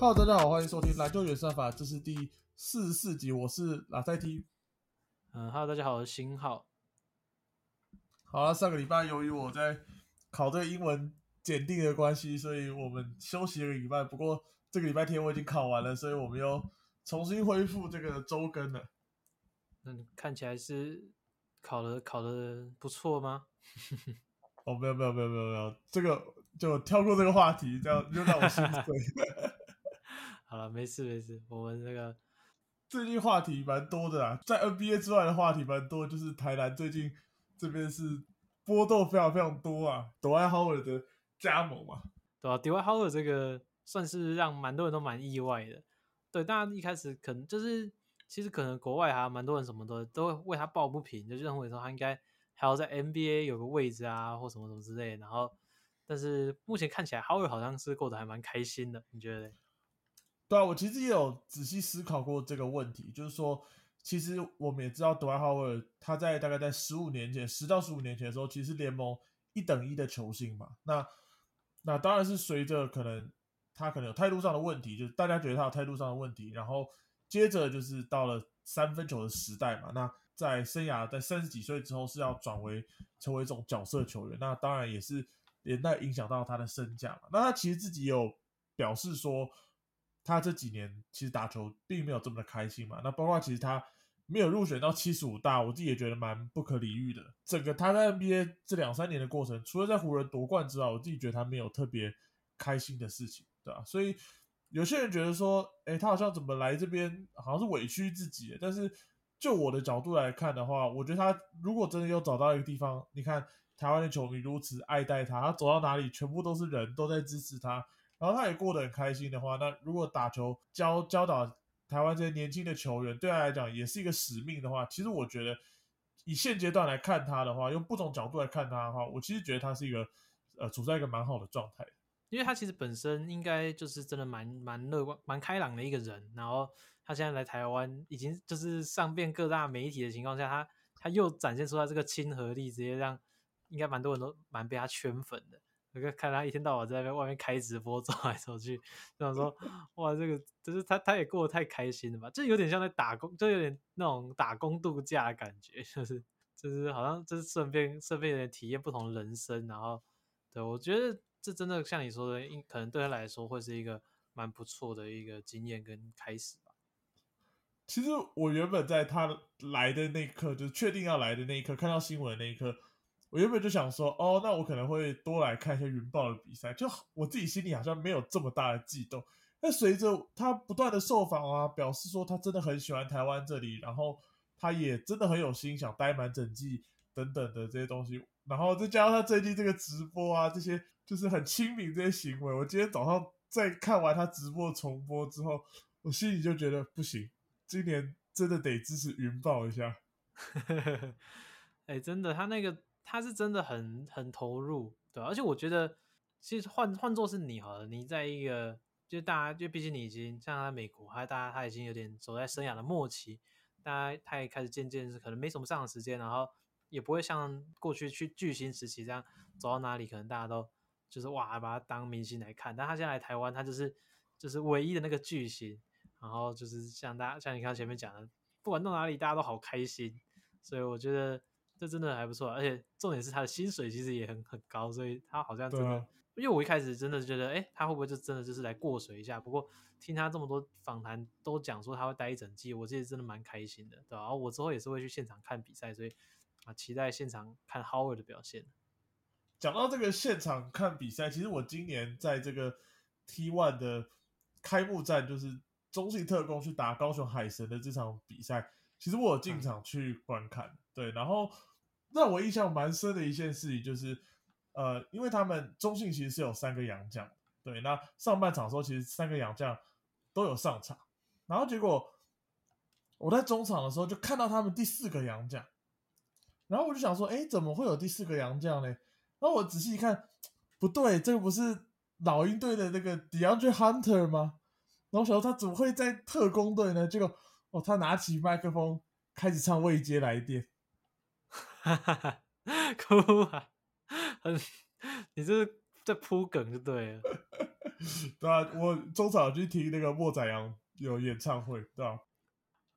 Hello，大家好，欢迎收听篮球原算法，这是第四十四集，我是拉塞 T。嗯，Hello，大家好，我是新浩。好了，上个礼拜由于我在考这个英文检定的关系，所以我们休息了一个礼拜。不过这个礼拜天我已经考完了，所以我们又重新恢复这个周更了。嗯，看起来是考的考的不错吗？哦，没有没有没有没有没有，这个就跳过这个话题，这样就让我心碎。好了，没事没事，我们这个最近话题蛮多的啊，在 NBA 之外的话题蛮多，就是台南最近这边是波动非常非常多啊，朵爱豪尔的加盟嘛，对吧？朵爱豪尔这个算是让蛮多人都蛮意外的，对，大家一开始可能就是其实可能国外还蛮多人什么的都会为他抱不平，就认为说他应该。还要在 NBA 有个位置啊，或什么什么之类。然后，但是目前看起来，Howard 好像是过得还蛮开心的。你觉得？对啊，我其实也有仔细思考过这个问题。就是说，其实我们也知道，德怀 Howard 他在大概在十五年前，十到十五年前的时候，其实联盟一等一的球星嘛。那那当然是随着可能他可能有态度上的问题，就是大家觉得他有态度上的问题。然后接着就是到了三分球的时代嘛。那在生涯在三十几岁之后是要转为成为一种角色球员，那当然也是连带影响到他的身价嘛。那他其实自己有表示说，他这几年其实打球并没有这么的开心嘛。那包括其实他没有入选到七十五大，我自己也觉得蛮不可理喻的。整个他在 NBA 这两三年的过程，除了在湖人夺冠之外，我自己觉得他没有特别开心的事情，对吧？所以有些人觉得说，哎，他好像怎么来这边好像是委屈自己，但是。就我的角度来看的话，我觉得他如果真的有找到一个地方，你看台湾的球迷如此爱戴他，他走到哪里全部都是人都在支持他，然后他也过得很开心的话，那如果打球教教导台湾这些年轻的球员，对他来讲也是一个使命的话，其实我觉得以现阶段来看他的话，用不同角度来看他的话，我其实觉得他是一个呃处在一个蛮好的状态。因为他其实本身应该就是真的蛮蛮乐观、蛮开朗的一个人，然后他现在来台湾，已经就是上遍各大媒体的情况下，他他又展现出来这个亲和力，直接让应该蛮多人都蛮被他圈粉的。那个看他一天到晚在外面开直播走来走去，就想说 哇，这个就是他他也过得太开心了吧？就有点像在打工，就有点那种打工度假的感觉，就是就是好像就是顺便顺便有点体验不同的人生，然后对我觉得。这真的像你说的，应可能对他来说会是一个蛮不错的一个经验跟开始吧。其实我原本在他来的那一刻，就是确定要来的那一刻，看到新闻的那一刻，我原本就想说，哦，那我可能会多来看一下云豹的比赛。就我自己心里好像没有这么大的悸动。但随着他不断的受访啊，表示说他真的很喜欢台湾这里，然后他也真的很有心想待满整季等等的这些东西。然后再加上他最近这个直播啊，这些就是很亲民这些行为。我今天早上在看完他直播重播之后，我心里就觉得不行，今年真的得支持云豹一下。哎，真的，他那个他是真的很很投入，对而且我觉得，其实换换做是你好了，你在一个就大家就毕竟你已经像他美国，还大家他已经有点走在生涯的末期，大家他也开始渐渐是可能没什么上的时间，然后。也不会像过去去巨星时期这样走到哪里，可能大家都就是哇把他当明星来看。但他现在来台湾，他就是就是唯一的那个巨星。然后就是像大家像你看前面讲的，不管到哪里大家都好开心。所以我觉得这真的还不错，而且重点是他的薪水其实也很很高，所以他好像真的，因为我一开始真的觉得，哎，他会不会就真的就是来过水一下？不过听他这么多访谈都讲说他会待一整季，我其实真的蛮开心的，对吧？然后我之后也是会去现场看比赛，所以。啊，期待现场看 Howard 的表现。讲到这个现场看比赛，其实我今年在这个 T One 的开幕战，就是中信特工去打高雄海神的这场比赛，其实我有进场去观看。对，然后让我印象蛮深的一件事情就是，呃，因为他们中信其实是有三个洋将，对，那上半场的时候其实三个洋将都有上场，然后结果我在中场的时候就看到他们第四个洋将。然后我就想说，哎，怎么会有第四个洋将呢？然后我仔细一看，不对，这个不是老鹰队的那个 DeAndre Hunter 吗？然后想说他怎么会在特工队呢？结果哦，他拿起麦克风开始唱未接来电，哈哈哈，哭啊！很，你这是在铺梗就对了。对啊，我中场去听那个莫宰阳有演唱会，对吧、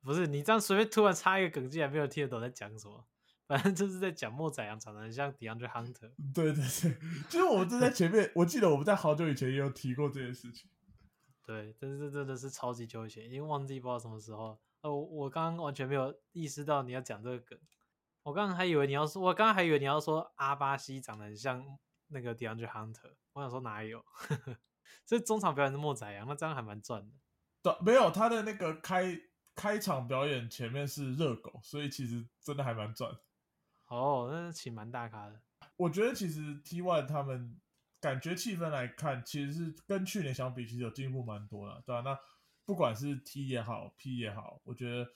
不是你这样随便突然插一个梗，竟然没有听得懂在讲什么。反正就是在讲莫宰阳长得很像 DeAndre Hunter。对对对，其实我们这在前面，我记得我们在好久以前也有提过这件事情。对，但是这真的是超级久以前，已经忘记不知道什么时候。呃，我我刚刚完全没有意识到你要讲这个梗。我刚刚还以为你要说，我刚刚还以为你要说阿巴西长得很像那个 DeAndre Hunter。我想说哪有？所以中场表演是莫宰阳，那这样还蛮赚的。对，没有他的那个开开场表演前面是热狗，所以其实真的还蛮赚。哦，那是请蛮大咖的。我觉得其实 T One 他们感觉气氛来看，其实是跟去年相比，其实有进步蛮多了，对吧、那不管是 T 也好，P 也好，我觉得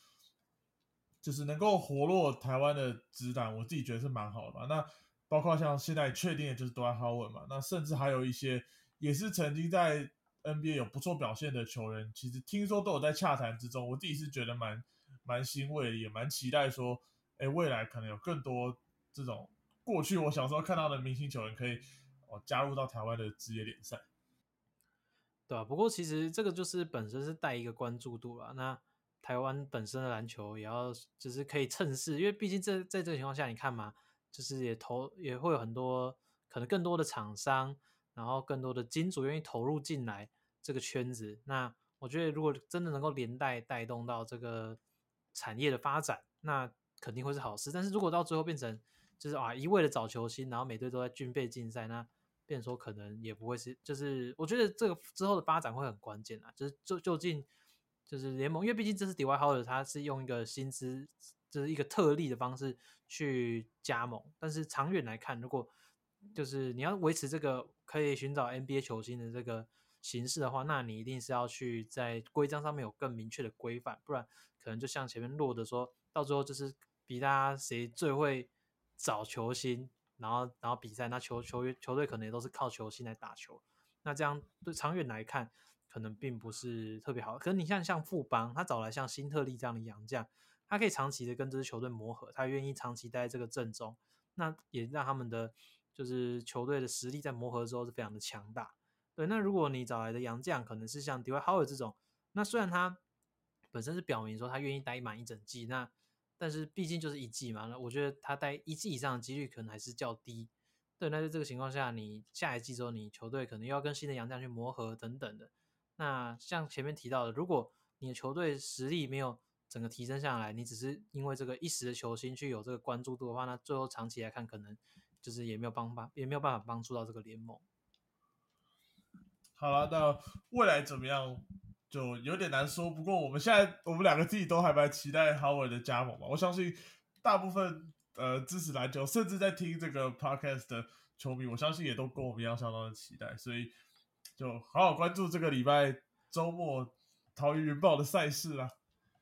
就是能够活络台湾的直男，我自己觉得是蛮好的吧。那包括像现在确定的就是杜兰特嘛，那甚至还有一些也是曾经在 NBA 有不错表现的球员，其实听说都有在洽谈之中。我自己是觉得蛮蛮欣慰的，也蛮期待说，哎，未来可能有更多这种过去我小时候看到的明星球员可以哦加入到台湾的职业联赛。对啊，不过其实这个就是本身是带一个关注度啦。那台湾本身的篮球也要就是可以趁势，因为毕竟这在这个情况下，你看嘛，就是也投也会有很多可能更多的厂商，然后更多的金主愿意投入进来这个圈子。那我觉得如果真的能够连带带动到这个产业的发展，那肯定会是好事。但是如果到最后变成就是啊一味的找球星，然后每队都在军备竞赛，那变说可能也不会是，就是我觉得这个之后的发展会很关键啊，就是就究竟就是联盟，因为毕竟这是 d y h o w a r 他是用一个薪资就是一个特例的方式去加盟，但是长远来看，如果就是你要维持这个可以寻找 NBA 球星的这个形式的话，那你一定是要去在规章上面有更明确的规范，不然可能就像前面落的说到最后就是比大家谁最会找球星。然后，然后比赛，那球球员球队可能也都是靠球星来打球，那这样对长远来看，可能并不是特别好。可是你像像富邦，他找来像新特利这样的洋将，他可以长期的跟这支球队磨合，他愿意长期待在这个阵中，那也让他们的就是球队的实力在磨合之后是非常的强大。对，那如果你找来的洋将可能是像 d w y Howard 这种，那虽然他本身是表明说他愿意待满一整季，那但是毕竟就是一季嘛，那我觉得他待一季以上的几率可能还是较低。对，那在这个情况下，你下一季之后，你球队可能又要跟新的洋将去磨合等等的。那像前面提到的，如果你的球队实力没有整个提升下来，你只是因为这个一时的球星去有这个关注度的话，那最后长期来看，可能就是也没有帮法，也没有办法帮助到这个联盟。好了，那未来怎么样就有点难说。不过我们现在我们两个自己都还蛮期待 Howard 的加盟嘛。我相信大部分呃支持篮球，甚至在听这个 podcast 的球迷，我相信也都跟我们一样相当的期待。所以就好好关注这个礼拜周末桃园云豹的赛事啦。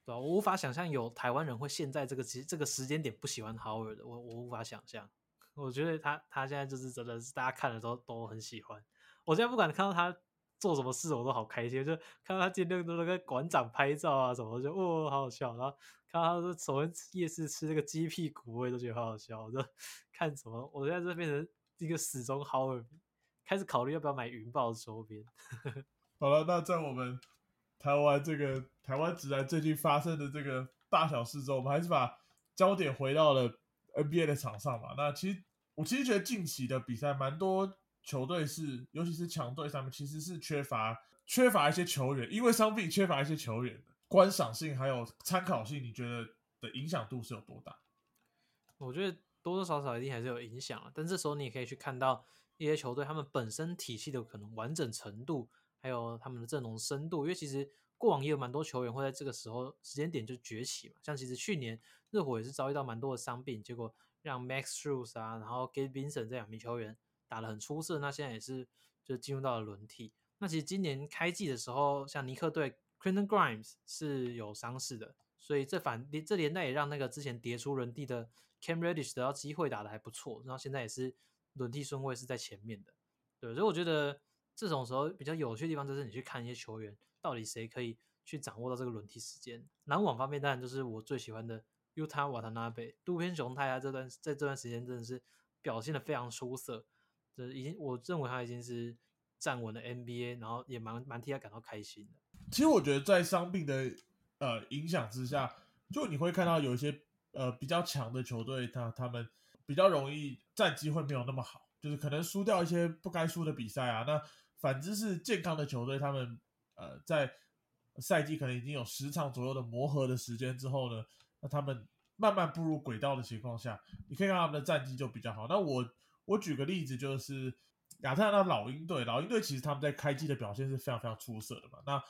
对啊，我无法想象有台湾人会现在这个其实这个时间点不喜欢 Howard 的，我我无法想象。我觉得他他现在就是真的是大家看了都都很喜欢。我现在不管看到他做什么事，我都好开心。就看到他今天都跟馆长拍照啊什么，就哦好好笑。然后看到他说走夜市吃那个鸡屁股，我也都觉得好好笑。我就看什么，我现在就变成一个死忠 Howard，开始考虑要不要买云豹周边。好了，那在我们台湾这个台湾直男最近发生的这个大小事之后，我们还是把焦点回到了 NBA 的场上嘛。那其实我其实觉得近期的比赛蛮多球队是，尤其是强队上面其实是缺乏缺乏一些球员，因为伤病缺乏一些球员的观赏性还有参考性，你觉得的影响度是有多大？我觉得多多少少一定还是有影响了，但这时候你也可以去看到一些球队他们本身体系的可能完整程度，还有他们的阵容深度，因为其实过往也有蛮多球员会在这个时候时间点就崛起嘛，像其实去年热火也是遭遇到蛮多的伤病，结果让 Max Strus 啊，然后 Gabe Vincent 这两名球员打得很出色，那现在也是就进入到了轮替。那其实今年开季的时候，像尼克队 Quentin Grimes 是有伤势的，所以这反这连带也让那个之前跌出轮替的 Cam Reddish 得到机会打得还不错，然后现在也是轮替顺位是在前面的。对，所以我觉得这种时候比较有趣的地方就是你去看一些球员到底谁可以去掌握到这个轮替时间。篮网方面当然就是我最喜欢的 Utah Watanabe 渡边雄太啊，这段在这段时间真的是表现的非常出色，这已经我认为他已经是站稳了 NBA，然后也蛮蛮替他感到开心的。其实我觉得在伤病的呃影响之下，就你会看到有一些呃比较强的球队，他他们比较容易战绩会没有那么好，就是可能输掉一些不该输的比赛啊。那反之是健康的球队，他们呃在赛季可能已经有十场左右的磨合的时间之后呢，那他们慢慢步入轨道的情况下，你可以看他们的战绩就比较好。那我我举个例子，就是亚特兰大老鹰队，老鹰队其实他们在开季的表现是非常非常出色的嘛。那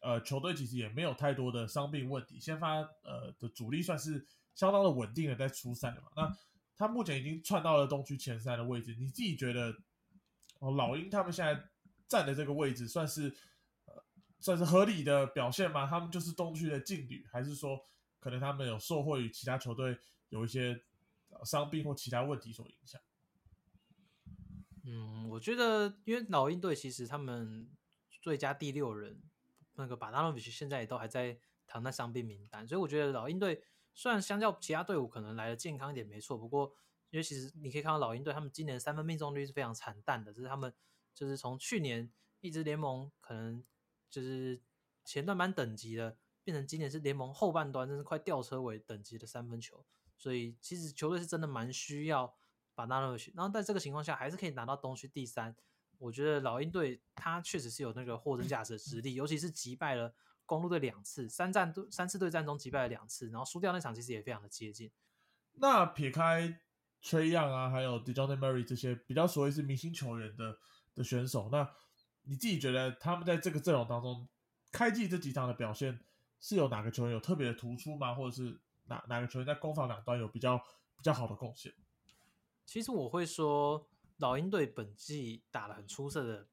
呃，球队其实也没有太多的伤病问题，先发呃的主力算是相当的稳定的在出赛的嘛。那他目前已经窜到了东区前三的位置，你自己觉得哦，老鹰他们现在站的这个位置算是呃算是合理的表现吗？他们就是东区的劲旅，还是说可能他们有受惠于其他球队有一些伤病或其他问题所影响？嗯，我觉得因为老鹰队其实他们最佳第六人。那个巴达诺维奇现在也都还在躺在伤病名单，所以我觉得老鹰队虽然相较其他队伍可能来的健康一点没错，不过因为其实你可以看到老鹰队他们今年三分命中率是非常惨淡的，这是他们就是从去年一支联盟可能就是前段班等级的，变成今年是联盟后半段，真是快吊车尾等级的三分球，所以其实球队是真的蛮需要把纳诺去，然后在这个情况下还是可以拿到东区第三。我觉得老鹰队他确实是有那个货真价实的实力，尤其是击败了公路队两次，三战三次对战中击败了两次，然后输掉那场其实也非常的接近。那撇开 Trey Young 啊，还有 Dejounte Murray 这些比较所谓是明星球员的的选手，那你自己觉得他们在这个阵容当中，开季这几场的表现是有哪个球员有特别的突出吗？或者是哪哪个球员在攻防两端有比较比较好的贡献？其实我会说。老鹰队本季打得很出色的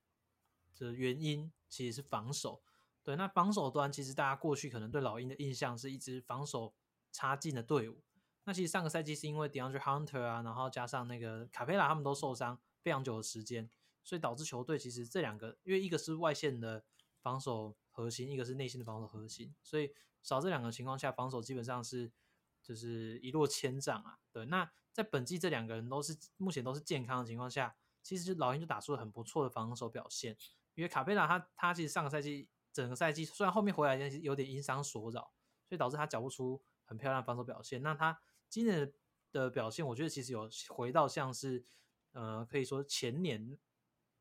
的原因，其实是防守。对，那防守端其实大家过去可能对老鹰的印象是一支防守差劲的队伍。那其实上个赛季是因为 DeAndre Hunter 啊，然后加上那个卡佩拉他们都受伤非常久的时间，所以导致球队其实这两个，因为一个是外线的防守核心，一个是内线的防守核心，所以少这两个情况下，防守基本上是就是一落千丈啊。对，那。在本季这两个人都是目前都是健康的情况下，其实老鹰就打出了很不错的防守表现。因为卡佩拉他他其实上个赛季整个赛季虽然后面回来有点因伤所扰，所以导致他缴不出很漂亮防守表现。那他今年的表现，我觉得其实有回到像是呃可以说前年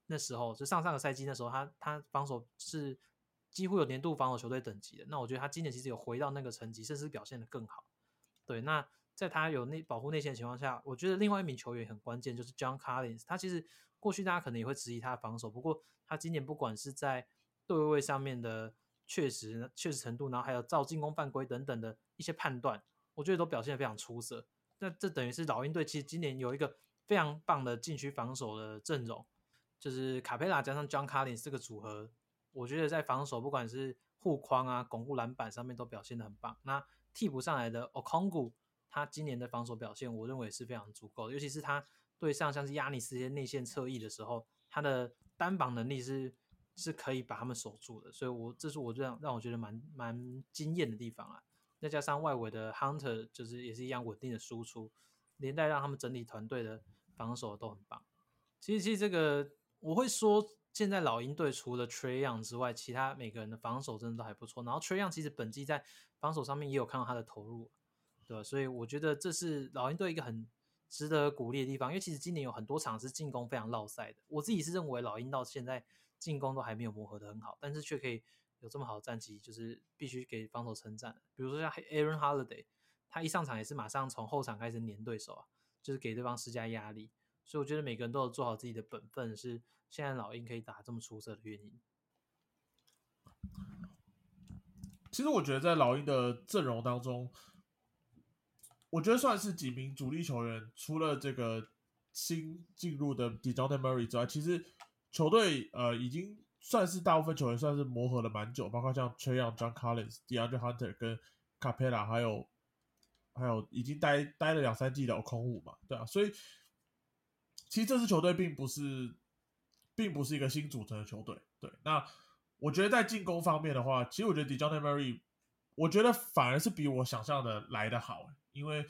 那时候，就上上个赛季那时候，他他防守是几乎有年度防守球队等级的。那我觉得他今年其实有回到那个层级，甚至表现的更好。对，那。在他有内保护内线的情况下，我觉得另外一名球员很关键，就是 John Collins。他其实过去大家可能也会质疑他的防守，不过他今年不管是在对位上面的确实确实程度，然后还有造进攻犯规等等的一些判断，我觉得都表现的非常出色。那这等于是老鹰队其实今年有一个非常棒的禁区防守的阵容，就是卡佩拉加上 John Collins 这个组合，我觉得在防守不管是护框啊、巩固篮板上面都表现的很棒。那替补上来的 Okongu。他今年的防守表现，我认为是非常足够的，尤其是他对上像是亚尼斯这些内线侧翼的时候，他的单防能力是是可以把他们守住的，所以我这是我让让我觉得蛮蛮惊艳的地方啊。再加上外围的 Hunter 就是也是一样稳定的输出，连带让他们整体团队的防守都很棒。其实其实这个我会说，现在老鹰队除了 Trey o n 之外，其他每个人的防守真的都还不错。然后 Trey o n 其实本季在防守上面也有看到他的投入。对吧，所以我觉得这是老鹰队一个很值得鼓励的地方，因为其实今年有很多场是进攻非常落赛的。我自己是认为老鹰到现在进攻都还没有磨合的很好，但是却可以有这么好的战绩，就是必须给防守称赞。比如说像 Aaron Holiday，他一上场也是马上从后场开始撵对手啊，就是给对方施加压力。所以我觉得每个人都有做好自己的本分，是现在老鹰可以打这么出色的原因。其实我觉得在老鹰的阵容当中。我觉得算是几名主力球员，除了这个新进入的 Dejounte Murray 之外，其实球队呃已经算是大部分球员算是磨合了蛮久，包括像 t r e y o n、John Collins、DeAndre Hunter 跟 Capella，还有还有已经待待了两三季的空五嘛，对啊，所以其实这支球队并不是并不是一个新组成的球队，对。那我觉得在进攻方面的话，其实我觉得 Dejounte Murray，我觉得反而是比我想象的来的好。因为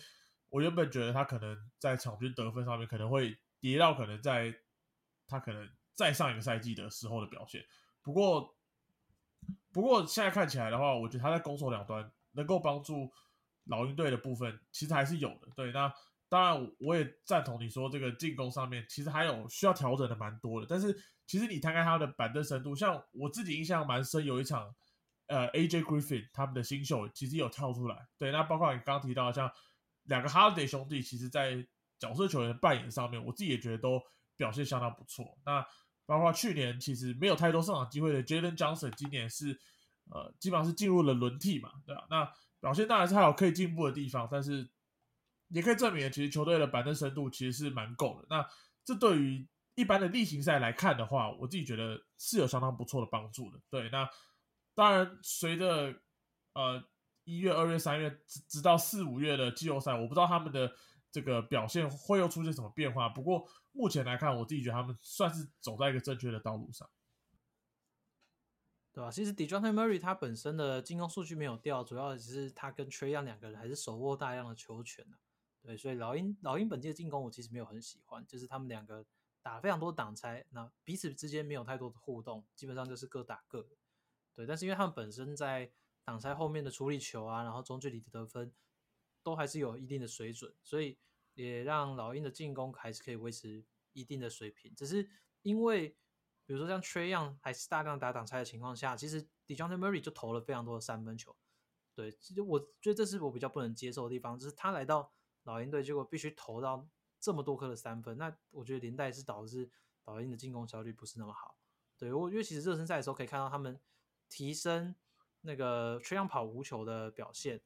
我原本觉得他可能在场均得分上面可能会跌到可能在他可能在上一个赛季的时候的表现。不过，不过现在看起来的话，我觉得他在攻守两端能够帮助老鹰队的部分，其实还是有的。对，那当然我也赞同你说这个进攻上面其实还有需要调整的蛮多的。但是其实你摊开他的板凳深度，像我自己印象蛮深，有一场呃 AJ Griffin 他们的新秀其实有跳出来。对，那包括你刚提到像两个 Holiday 兄弟，其实在角色球员的扮演上面，我自己也觉得都表现相当不错。那包括去年其实没有太多上场机会的 Jalen Johnson，今年是呃基本上是进入了轮替嘛，对吧？那表现当然是还有可以进步的地方，但是也可以证明，其实球队的板凳深度其实是蛮够的。那这对于一般的例行赛来看的话，我自己觉得是有相当不错的帮助的。对，那当然随着呃一月、二月、三月，直直到四五月的季后赛，我不知道他们的这个表现会又出现什么变化。不过目前来看，我自己觉得他们算是走在一个正确的道路上，对吧？其实 Dejounte Murray 他本身的进攻数据没有掉，主要只是他跟 Trey Young 两个人还是手握大量的球权的。对，所以老鹰老鹰本届进攻我其实没有很喜欢，就是他们两个打非常多挡拆，那彼此之间没有太多的互动，基本上就是各打各。对，但是因为他们本身在挡拆后面的处理球啊，然后中距离的得分都还是有一定的水准，所以。也让老鹰的进攻还是可以维持一定的水平，只是因为比如说像 Trey Young 还是大量打挡拆的情况下，其实 Dejounte Murray 就投了非常多的三分球。对，其实我觉得这是我比较不能接受的地方，就是他来到老鹰队，结果必须投到这么多颗的三分，那我觉得连带是导致老鹰的进攻效率不是那么好。对我因为其实热身赛的时候可以看到他们提升那个缺氧跑无球的表现，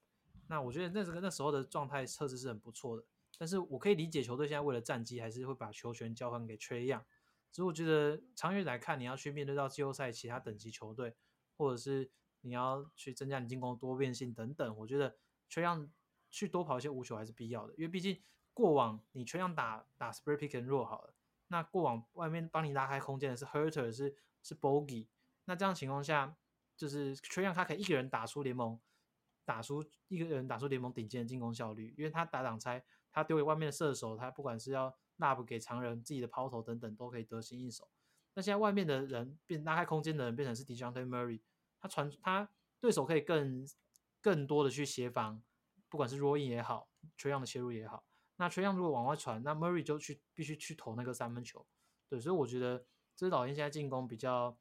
那我觉得那这个那时候的状态测试是很不错的。但是我可以理解球队现在为了战绩，还是会把球权交还给 Trey Young。所以我觉得长远来看，你要去面对到季后赛其他等级球队，或者是你要去增加你进攻多变性等等，我觉得 Trey Young 去多跑一些无球还是必要的。因为毕竟过往你 Trey Young 打打 Spur Pick and Roll 好了，那过往外面帮你拉开空间的是 Hurter 是是 Bogey，那这样情况下，就是 Trey Young 他可以一个人打出联盟，打出一个人打出联盟顶尖的进攻效率，因为他打挡拆。他丢给外面的射手，他不管是要 lob 给常人、自己的抛投等等，都可以得心应手。那现在外面的人变拉开空间的人变成是 Dejounte Murray，他传他对手可以更更多的去协防，不管是 r o y 也好，缺样的切入也好。那缺样如果往外传，那 Murray 就去必须去投那个三分球。对，所以我觉得这是老鹰现在进攻比较，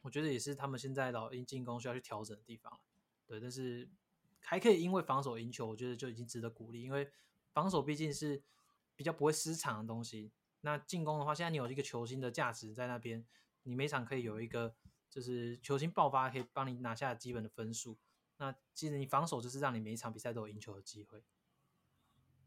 我觉得也是他们现在老鹰进攻需要去调整的地方对，但是还可以因为防守赢球，我觉得就已经值得鼓励，因为。防守毕竟是比较不会失常的东西。那进攻的话，现在你有一个球星的价值在那边，你每场可以有一个就是球星爆发，可以帮你拿下基本的分数。那其实你防守就是让你每一场比赛都有赢球的机会。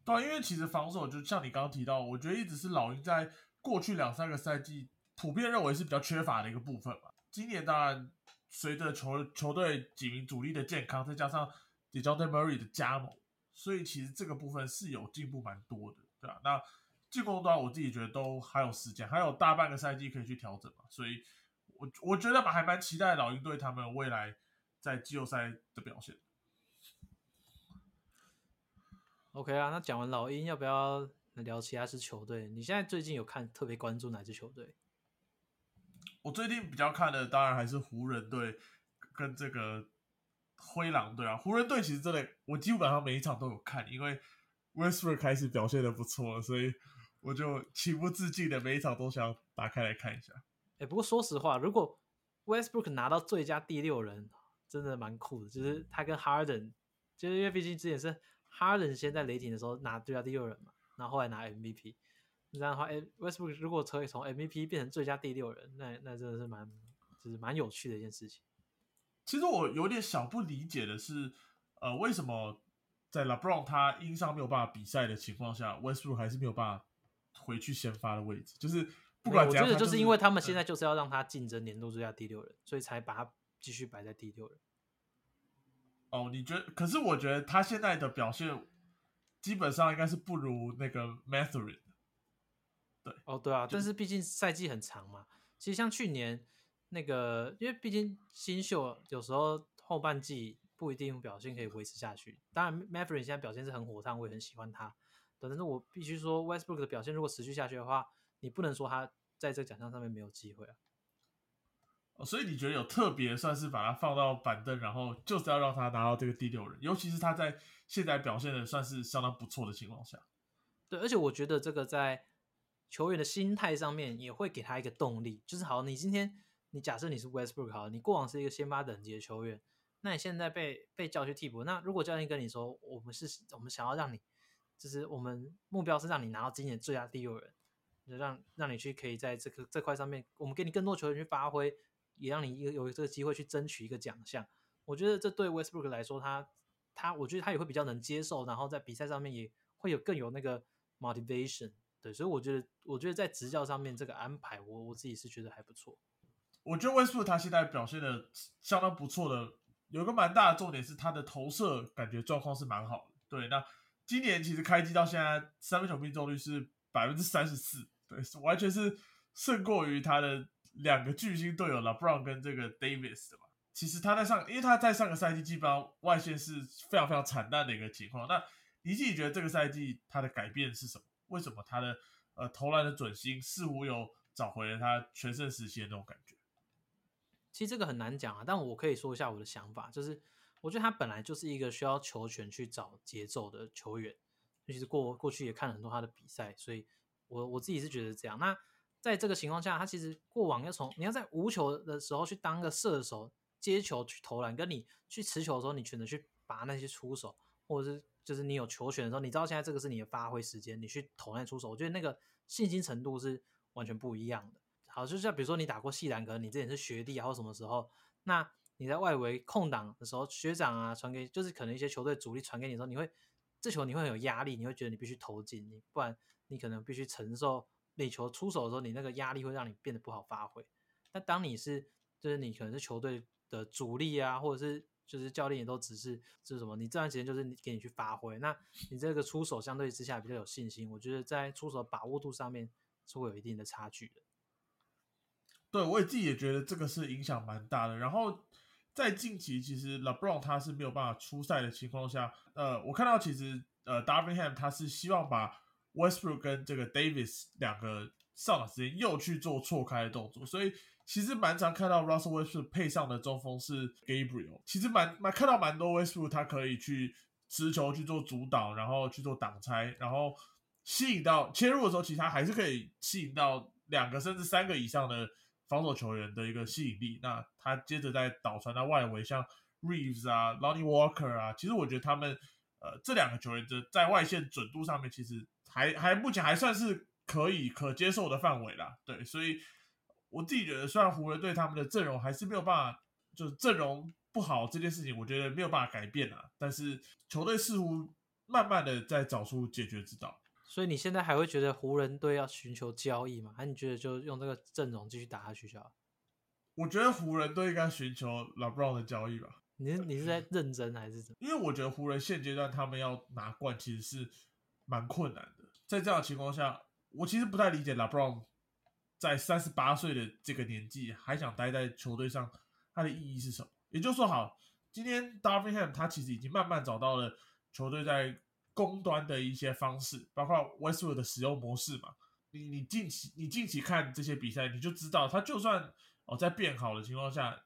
对，因为其实防守就像你刚刚提到，我觉得一直是老鹰在过去两三个赛季普遍认为是比较缺乏的一个部分嘛。今年当然随着球球队几名主力的健康，再加上 d e j o n t e Murray 的加盟。所以其实这个部分是有进步蛮多的，对吧？那进攻端我自己觉得都还有时间，还有大半个赛季可以去调整嘛。所以，我我觉得吧，还蛮期待老鹰队他们未来在季后赛的表现。OK 啊，那讲完老鹰，要不要聊其他支球队？你现在最近有看特别关注哪支球队？我最近比较看的当然还是湖人队跟这个。灰狼队啊，湖人队其实真的，我基本上每一场都有看，因为 Westbrook 开始表现的不错，所以我就情不自禁的每一场都想打开来看一下。哎，不过说实话，如果 Westbrook 拿到最佳第六人，真的蛮酷的，就是他跟 Harden，就是因为毕竟之前是 Harden 先在雷霆的时候拿最佳第六人嘛，然后后来拿 MVP，这样的话，哎，Westbrook 如果可以从 MVP 变成最佳第六人，那那真的是蛮就是蛮有趣的一件事情。其实我有点小不理解的是，呃，为什么在 LeBron 他因伤没有办法比赛的情况下，Westbrook 还是没有办法回去先发的位置？就是不管怎样，我觉得就是因为他们现在就是要让他竞争年度最佳第六人，所以才把他继续摆在第六人。哦，你觉得？可是我觉得他现在的表现基本上应该是不如那个 Matherin。对，哦，对啊，但是毕竟赛季很长嘛。其实像去年。那个，因为毕竟新秀有时候后半季不一定表现可以维持下去。当然 m a v e r i c k 现在表现是很火也很喜欢他。但是我必须说，Westbrook 的表现如果持续下去的话，你不能说他在这个奖项上面没有机会啊。哦，所以你觉得有特别算是把他放到板凳，然后就是要让他拿到这个第六人，尤其是他在现在表现的算是相当不错的情况下。对，而且我觉得这个在球员的心态上面也会给他一个动力，就是好，你今天你假设你是 Westbrook 好，你过往是一个先发等级的球员，那你现在被被叫去替补，那如果教练跟你说，我们是我们想要让你，就是我们目标是让你拿到今年最佳第六人，就让让你去可以在这个这块上面，我们给你更多球员去发挥，也让你一个有这个机会去争取一个奖项。我觉得这对 Westbrook 来说，他他我觉得他也会比较能接受，然后在比赛上面也会有更有那个 motivation。对，所以我觉得，我觉得在执教上面这个安排，我我自己是觉得还不错。我觉得 Westbrook 他现在表现的相当不错的，有个蛮大的重点是他的投射感觉状况是蛮好的。对，那今年其实开机到现在三分球命中率是百分之三十四，对，完全是胜过于他的两个巨星队友 LeBron 跟这个 Davis 的嘛。其实他在上，因为他在上个赛季基本上外线是非常非常惨淡的一个情况。那你自己觉得这个赛季他的改变是什么？为什么他的呃投篮的准心似乎又找回了他全盛时期的那种感觉？其实这个很难讲啊，但我可以说一下我的想法，就是我觉得他本来就是一个需要球权去找节奏的球员，尤其是过过去也看了很多他的比赛，所以我我自己是觉得这样。那在这个情况下，他其实过往要从你要在无球的时候去当个射手接球去投篮，跟你去持球的时候，你选择去拔那些出手，或者是。就是你有球权的时候，你知道现在这个是你的发挥时间，你去投篮出手，我觉得那个信心程度是完全不一样的。好，就像比如说你打过细篮，可能你之前是学弟啊，或什么时候，那你在外围空档的时候，学长啊传给，就是可能一些球队主力传给你的时候，你会这球你会很有压力，你会觉得你必须投进，你不然你可能必须承受那球出手的时候，你那个压力会让你变得不好发挥。那当你是就是你可能是球队的主力啊，或者是就是教练也都只是就是什么，你这段时间就是给你去发挥，那你这个出手相对之下比较有信心，我觉得在出手把握度上面是会有一定的差距的。对，我也自己也觉得这个是影响蛮大的。然后在近期，其实 LeBron 他是没有办法出赛的情况下，呃，我看到其实呃 d a r v i n Ham 他是希望把 Westbrook 跟这个 Davis 两个上场时间又去做错开的动作，所以。其实蛮常看到 Russell Westbrook 配上的中锋是 Gabriel，其实蛮蛮看到蛮多 Westbrook 他可以去持球去做主导，然后去做挡拆，然后吸引到切入的时候，其实他还是可以吸引到两个甚至三个以上的防守球员的一个吸引力。那他接着再导传到外围，像 Reeves 啊、Lonnie Walker 啊，其实我觉得他们呃这两个球员的在外线准度上面，其实还还目前还算是可以可接受的范围啦。对，所以。我自己觉得，虽然湖人队他们的阵容还是没有办法，就是阵容不好这件事情，我觉得没有办法改变啊。但是球队似乎慢慢的在找出解决之道。所以你现在还会觉得湖人队要寻求交易吗？还是你觉得就用这个阵容继续打下去就好？我觉得湖人队应该寻求 LeBron 的交易吧。你是你是在认真还是怎么？因为我觉得湖人现阶段他们要拿冠其实是蛮困难的。在这样的情况下，我其实不太理解 LeBron。在三十八岁的这个年纪还想待在球队上，他的意义是什么？也就是说，好，今天 Darvin Ham 他其实已经慢慢找到了球队在攻端的一些方式，包括 Westwood 的使用模式嘛。你你近期你近期看这些比赛，你就知道他就算哦在变好的情况下，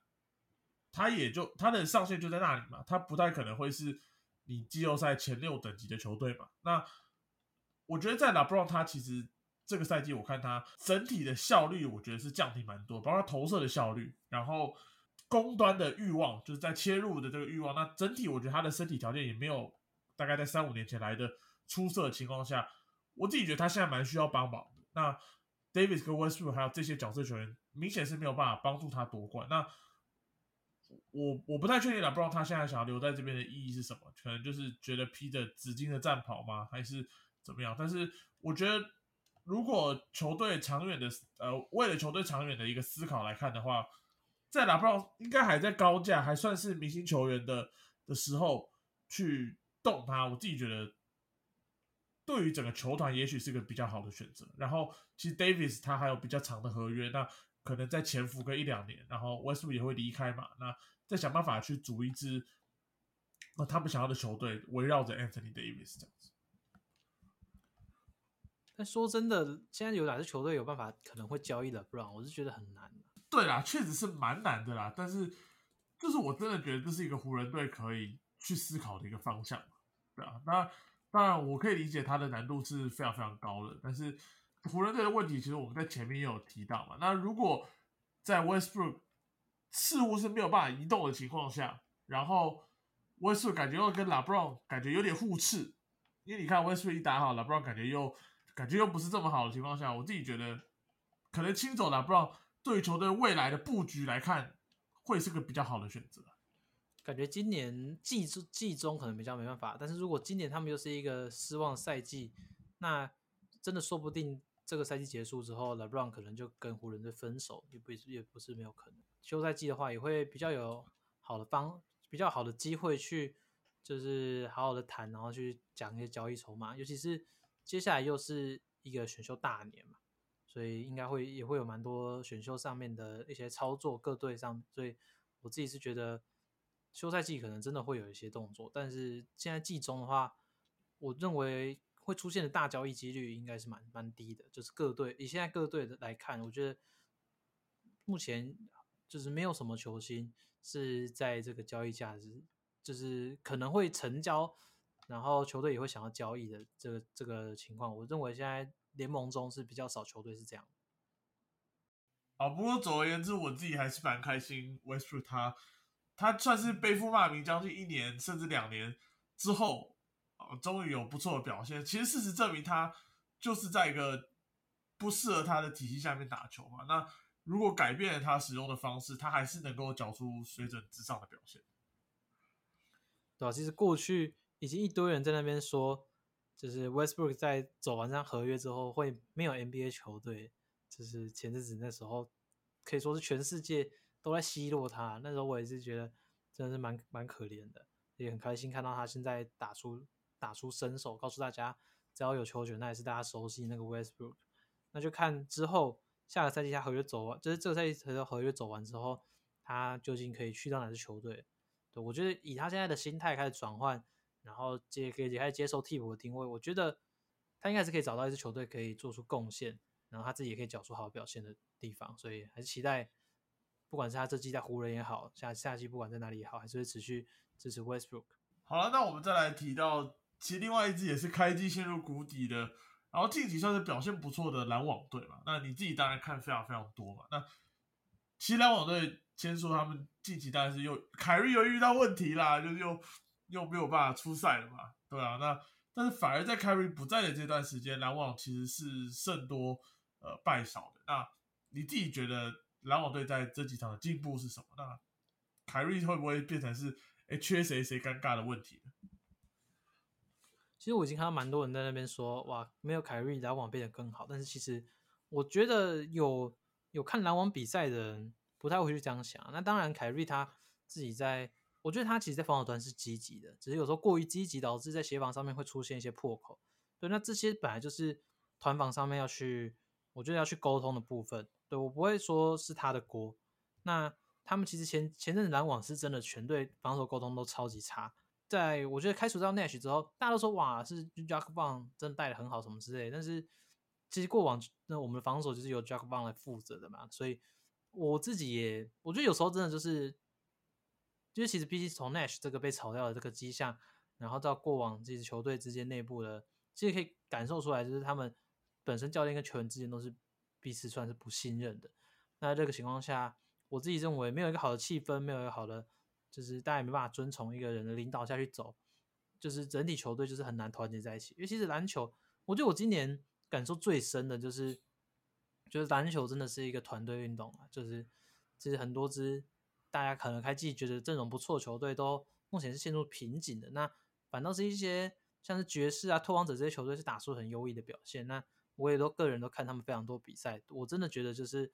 他也就他的上限就在那里嘛，他不太可能会是你季后赛前六等级的球队嘛。那我觉得在 LeBron 他其实。这个赛季我看他整体的效率，我觉得是降低蛮多，包括投射的效率，然后攻端的欲望，就是在切入的这个欲望。那整体我觉得他的身体条件也没有大概在三五年前来的出色的情况下，我自己觉得他现在蛮需要帮忙的。那 Davis 跟 Westbrook 还有这些角色球员，明显是没有办法帮助他夺冠。那我我不太确定了，不知道他现在想要留在这边的意义是什么？可能就是觉得披着紫金的战袍吗？还是怎么样？但是我觉得。如果球队长远的，呃，为了球队长远的一个思考来看的话，在拉布朗应该还在高价，还算是明星球员的的时候去动他，我自己觉得，对于整个球团也许是个比较好的选择。然后，其实 Davis 他还有比较长的合约，那可能在潜伏个一两年，然后 Westbrook 也会离开嘛，那再想办法去组一支，那他们想要的球队围绕着 Anthony Davis 这样子。但说真的，现在有哪支球队有办法可能会交易的？不然我是觉得很难。对啦，确实是蛮难的啦。但是，就是我真的觉得这是一个湖人队可以去思考的一个方向。对啊，那当然我可以理解它的难度是非常非常高的。但是湖人队的问题，其实我们在前面也有提到嘛。那如果在 Westbrook 似乎是没有办法移动的情况下，然后 Westbrook 感觉又跟 LeBron 感觉有点互斥，因为你看 Westbrook 一打好，LeBron 感觉又感觉又不是这么好的情况下，我自己觉得可能清走 LeBron 对于球队未来的布局来看，会是个比较好的选择。感觉今年季中季中可能比较没办法，但是如果今年他们又是一个失望赛季，那真的说不定这个赛季结束之后，LeBron 可能就跟湖人队分手，也不也不是没有可能。休赛季的话，也会比较有好的方，比较好的机会去，就是好好的谈，然后去讲一些交易筹码，尤其是接下来又是一个选秀大年嘛，所以应该会也会有蛮多选秀上面的一些操作，各队上，所以我自己是觉得。休赛季可能真的会有一些动作，但是现在季中的话，我认为会出现的大交易几率应该是蛮蛮低的。就是各队以现在各队的来看，我觉得目前就是没有什么球星是在这个交易价值，就是可能会成交，然后球队也会想要交易的这个这个情况。我认为现在联盟中是比较少球队是这样。啊，不过总而言之，我自己还是蛮开心，Westbrook 他。他算是背负骂名将近一年甚至两年之后，啊，终于有不错的表现。其实事实证明，他就是在一个不适合他的体系下面打球嘛。那如果改变了他使用的方式，他还是能够缴出水准之上的表现。对啊，其实过去已经一堆人在那边说，就是 Westbrook 在走完这张合约之后会没有 NBA 球队。就是前阵子那时候，可以说是全世界。都在奚落他，那时候我也是觉得真的是蛮蛮可怜的，也很开心看到他现在打出打出身手，告诉大家只要有球权，那也是大家熟悉那个 Westbrook。那就看之后下个赛季他合约走完，就是这个赛季他合约走完之后，他究竟可以去到哪支球队？对我觉得以他现在的心态开始转换，然后接可以开始接受替补的定位，我觉得他应该是可以找到一支球队可以做出贡献，然后他自己也可以缴出好表现的地方，所以还是期待。不管是他这季在湖人也好，下下季不管在哪里也好，还是会持续支持 Westbrook。好了，那我们再来提到，其实另外一支也是开季陷入谷底的，然后近期算是表现不错的篮网队嘛。那你自己当然看非常非常多嘛。那其实篮网队先说他们近期当然是又凯瑞又遇到问题啦，就是又又没有办法出赛了嘛，对啊。那但是反而在凯瑞不在的这段时间，篮网其实是胜多呃败少的。那你自己觉得？篮网队在这几场的进步是什么？那凯瑞会不会变成是哎缺谁谁尴尬的问题呢？其实我已经看到蛮多人在那边说，哇，没有凯瑞，篮网变得更好。但是其实我觉得有有看篮网比赛的人不太会去这样想。那当然，凯瑞他自己在，我觉得他其实，在防守端是积极的，只是有时候过于积极，导致在协防上面会出现一些破口。对，那这些本来就是团防上面要去，我觉得要去沟通的部分。对我不会说是他的锅，那他们其实前前阵子篮网是真的全队防守沟通都超级差，在我觉得开除掉 Nash 之后，大家都说哇是 Jack Vaughn 真的带的很好什么之类，但是其实过往那我们的防守就是由 Jack Vaughn 来负责的嘛，所以我自己也我觉得有时候真的就是，就是其实毕竟从 Nash 这个被炒掉的这个迹象，然后到过往这支球队之间内部的，其实可以感受出来，就是他们本身教练跟球员之间都是。彼此算是不信任的，那这个情况下，我自己认为没有一个好的气氛，没有一个好的，就是大家没办法遵从一个人的领导下去走，就是整体球队就是很难团结在一起。尤其是篮球，我觉得我今年感受最深的就是，就是篮球真的是一个团队运动啊，就是其实很多支大家可能开季觉得阵容不错球队都目前是陷入瓶颈的，那反倒是一些像是爵士啊、拓荒者这些球队是打出很优异的表现，那。我也都个人都看他们非常多比赛，我真的觉得就是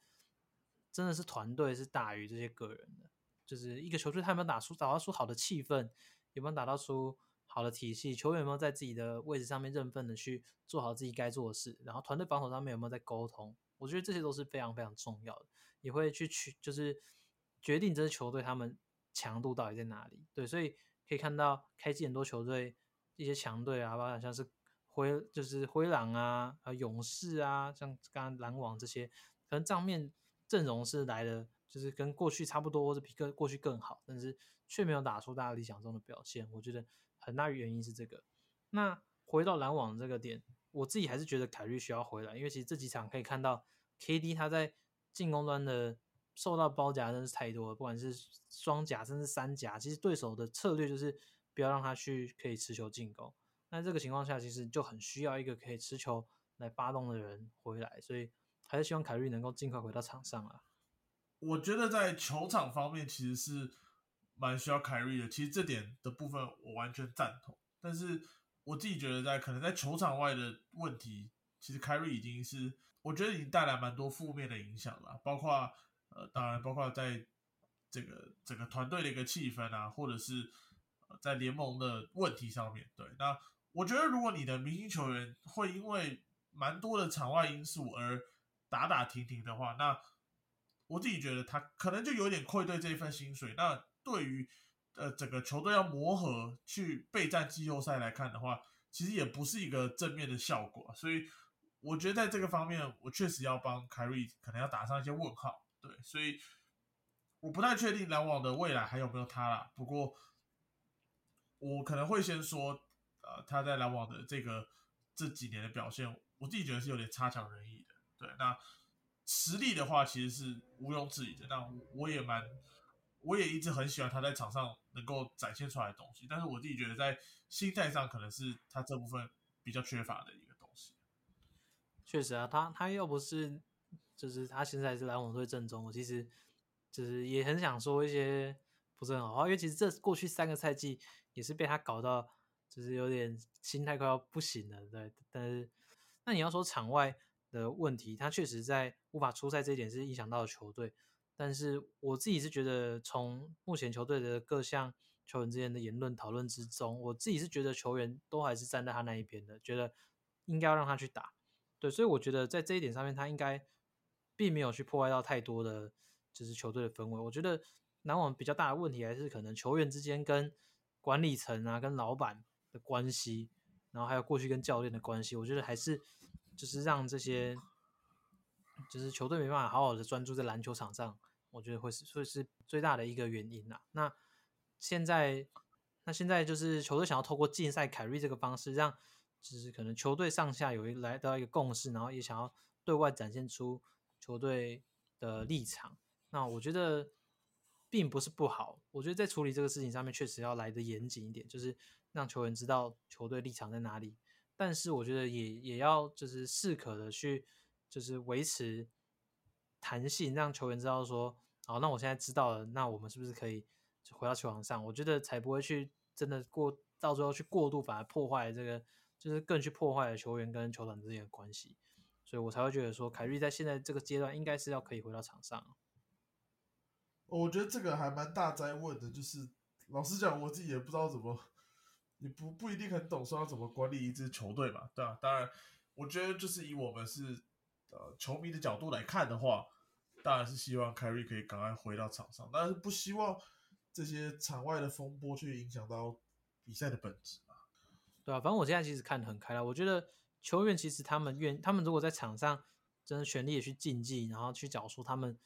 真的是团队是大于这些个人的，就是一个球队他有没有打出打到出好的气氛，有没有打到出好的体系，球员有没有在自己的位置上面认份的去做好自己该做的事，然后团队防守上面有没有在沟通，我觉得这些都是非常非常重要的，也会去去就是决定这支球队他们强度到底在哪里。对，所以可以看到开季很多球队一些强队啊，包括像是。灰就是灰狼啊、啊勇士啊，像刚刚篮网这些，可能账面阵容是来的，就是跟过去差不多，或者比更过去更好，但是却没有打出大家理想中的表现。我觉得很大原因是这个。那回到篮网这个点，我自己还是觉得凯瑞需要回来，因为其实这几场可以看到 KD 他在进攻端的受到包夹真是太多了，不管是双夹甚至三夹，其实对手的策略就是不要让他去可以持球进攻。那这个情况下，其实就很需要一个可以持球来发动的人回来，所以还是希望凯瑞能够尽快回到场上啊。我觉得在球场方面其实是蛮需要凯瑞的，其实这点的部分我完全赞同。但是我自己觉得在可能在球场外的问题，其实凯瑞已经是我觉得已经带来蛮多负面的影响了，包括呃，当然包括在这个整个团队的一个气氛啊，或者是在联盟的问题上面对那。我觉得，如果你的明星球员会因为蛮多的场外因素而打打停停的话，那我自己觉得他可能就有点愧对这一份薪水。那对于呃整个球队要磨合去备战季后赛来看的话，其实也不是一个正面的效果。所以我觉得在这个方面，我确实要帮凯瑞可能要打上一些问号。对，所以我不太确定篮网的未来还有没有他啦。不过我可能会先说。呃，他在篮网的这个这几年的表现，我自己觉得是有点差强人意的。对，那实力的话，其实是毋庸置疑的。那我也蛮，我也一直很喜欢他在场上能够展现出来的东西。但是我自己觉得在心态上，可能是他这部分比较缺乏的一个东西。确实啊，他他又不是就是他现在是篮网队正中，我其实就是也很想说一些不是很好话，因为其实这过去三个赛季也是被他搞到。就是有点心态快要不行了，对。但是，那你要说场外的问题，他确实在无法出赛这一点是影响到了球队。但是我自己是觉得，从目前球队的各项球员之间的言论讨论之中，我自己是觉得球员都还是站在他那一边的，觉得应该要让他去打。对，所以我觉得在这一点上面，他应该并没有去破坏到太多的，就是球队的氛围。我觉得篮网比较大的问题还是可能球员之间跟管理层啊，跟老板。的关系，然后还有过去跟教练的关系，我觉得还是就是让这些就是球队没办法好好的专注在篮球场上，我觉得会是会是最大的一个原因啊。那现在那现在就是球队想要透过竞赛凯瑞这个方式，让就是可能球队上下有一来到一个共识，然后也想要对外展现出球队的立场。那我觉得并不是不好，我觉得在处理这个事情上面确实要来的严谨一点，就是。让球员知道球队立场在哪里，但是我觉得也也要就是适可的去就是维持弹性，让球员知道说，好，那我现在知道了，那我们是不是可以回到球场上？我觉得才不会去真的过到最后去过度反而破坏这个，就是更去破坏了球员跟球团之间的关系，所以我才会觉得说，凯瑞在现在这个阶段应该是要可以回到场上。我觉得这个还蛮大灾问的，就是老实讲，我自己也不知道怎么。你不不一定很懂说要怎么管理一支球队嘛，对吧？当然，我觉得就是以我们是呃球迷的角度来看的话，当然是希望凯瑞可以赶快回到场上，但是不希望这些场外的风波去影响到比赛的本质嘛。对啊，反正我现在其实看得很开了，我觉得球员其实他们愿，他们如果在场上真的全力的去竞技，然后去缴出他们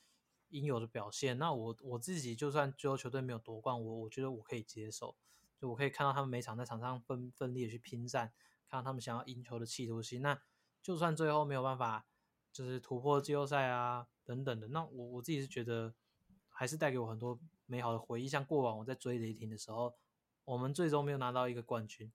应有的表现，那我我自己就算最后球队没有夺冠，我我觉得我可以接受。就我可以看到他们每场在场上奋奋力的去拼战，看到他们想要赢球的企图心。那就算最后没有办法，就是突破季后赛啊等等的，那我我自己是觉得还是带给我很多美好的回忆。像过往我在追雷霆的时候，我们最终没有拿到一个冠军，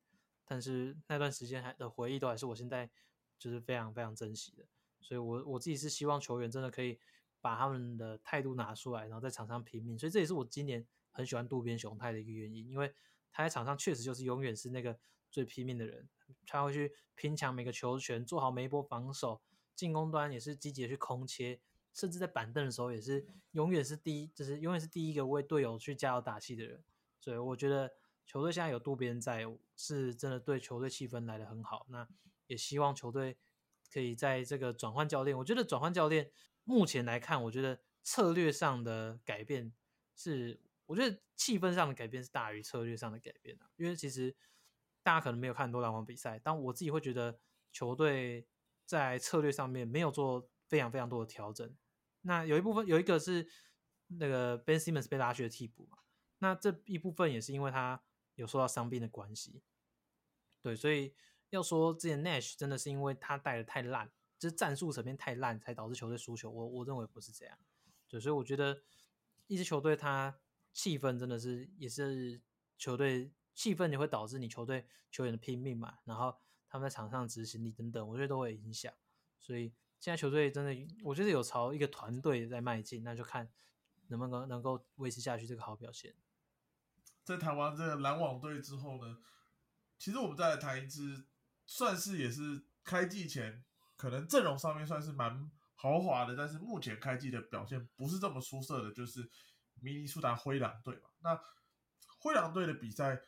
但是那段时间还的回忆都还是我现在就是非常非常珍惜的。所以，我我自己是希望球员真的可以把他们的态度拿出来，然后在场上拼命。所以这也是我今年很喜欢渡边雄太的一个原因，因为。他在场上确实就是永远是那个最拼命的人，他会去拼抢每个球权，做好每一波防守，进攻端也是积极的去空切，甚至在板凳的时候也是永远是第一，就是永远是第一个为队友去加油打气的人。所以我觉得球队现在有渡边在，是真的对球队气氛来的很好。那也希望球队可以在这个转换教练，我觉得转换教练目前来看，我觉得策略上的改变是。我觉得气氛上的改变是大于策略上的改变的，因为其实大家可能没有看多篮网比赛，但我自己会觉得球队在策略上面没有做非常非常多的调整。那有一部分有一个是那个 Ben Simmons 被拉去了替补嘛，那这一部分也是因为他有受到伤病的关系。对，所以要说之前 Nash 真的是因为他带的太烂，就是战术层面太烂，才导致球队输球。我我认为不是这样。对，所以我觉得一支球队它气氛真的是也是球队气氛也会导致你球队球员的拼命嘛，然后他们在场上执行力等等，我觉得都会影响。所以现在球队真的，我觉得有朝一个团队在迈进，那就看能不能能够维持下去这个好表现。在谈完这个篮网队之后呢，其实我们再来谈一支，算是也是开季前可能阵容上面算是蛮豪华的，但是目前开季的表现不是这么出色的，就是明尼苏达灰狼队嘛。那灰狼队的比赛，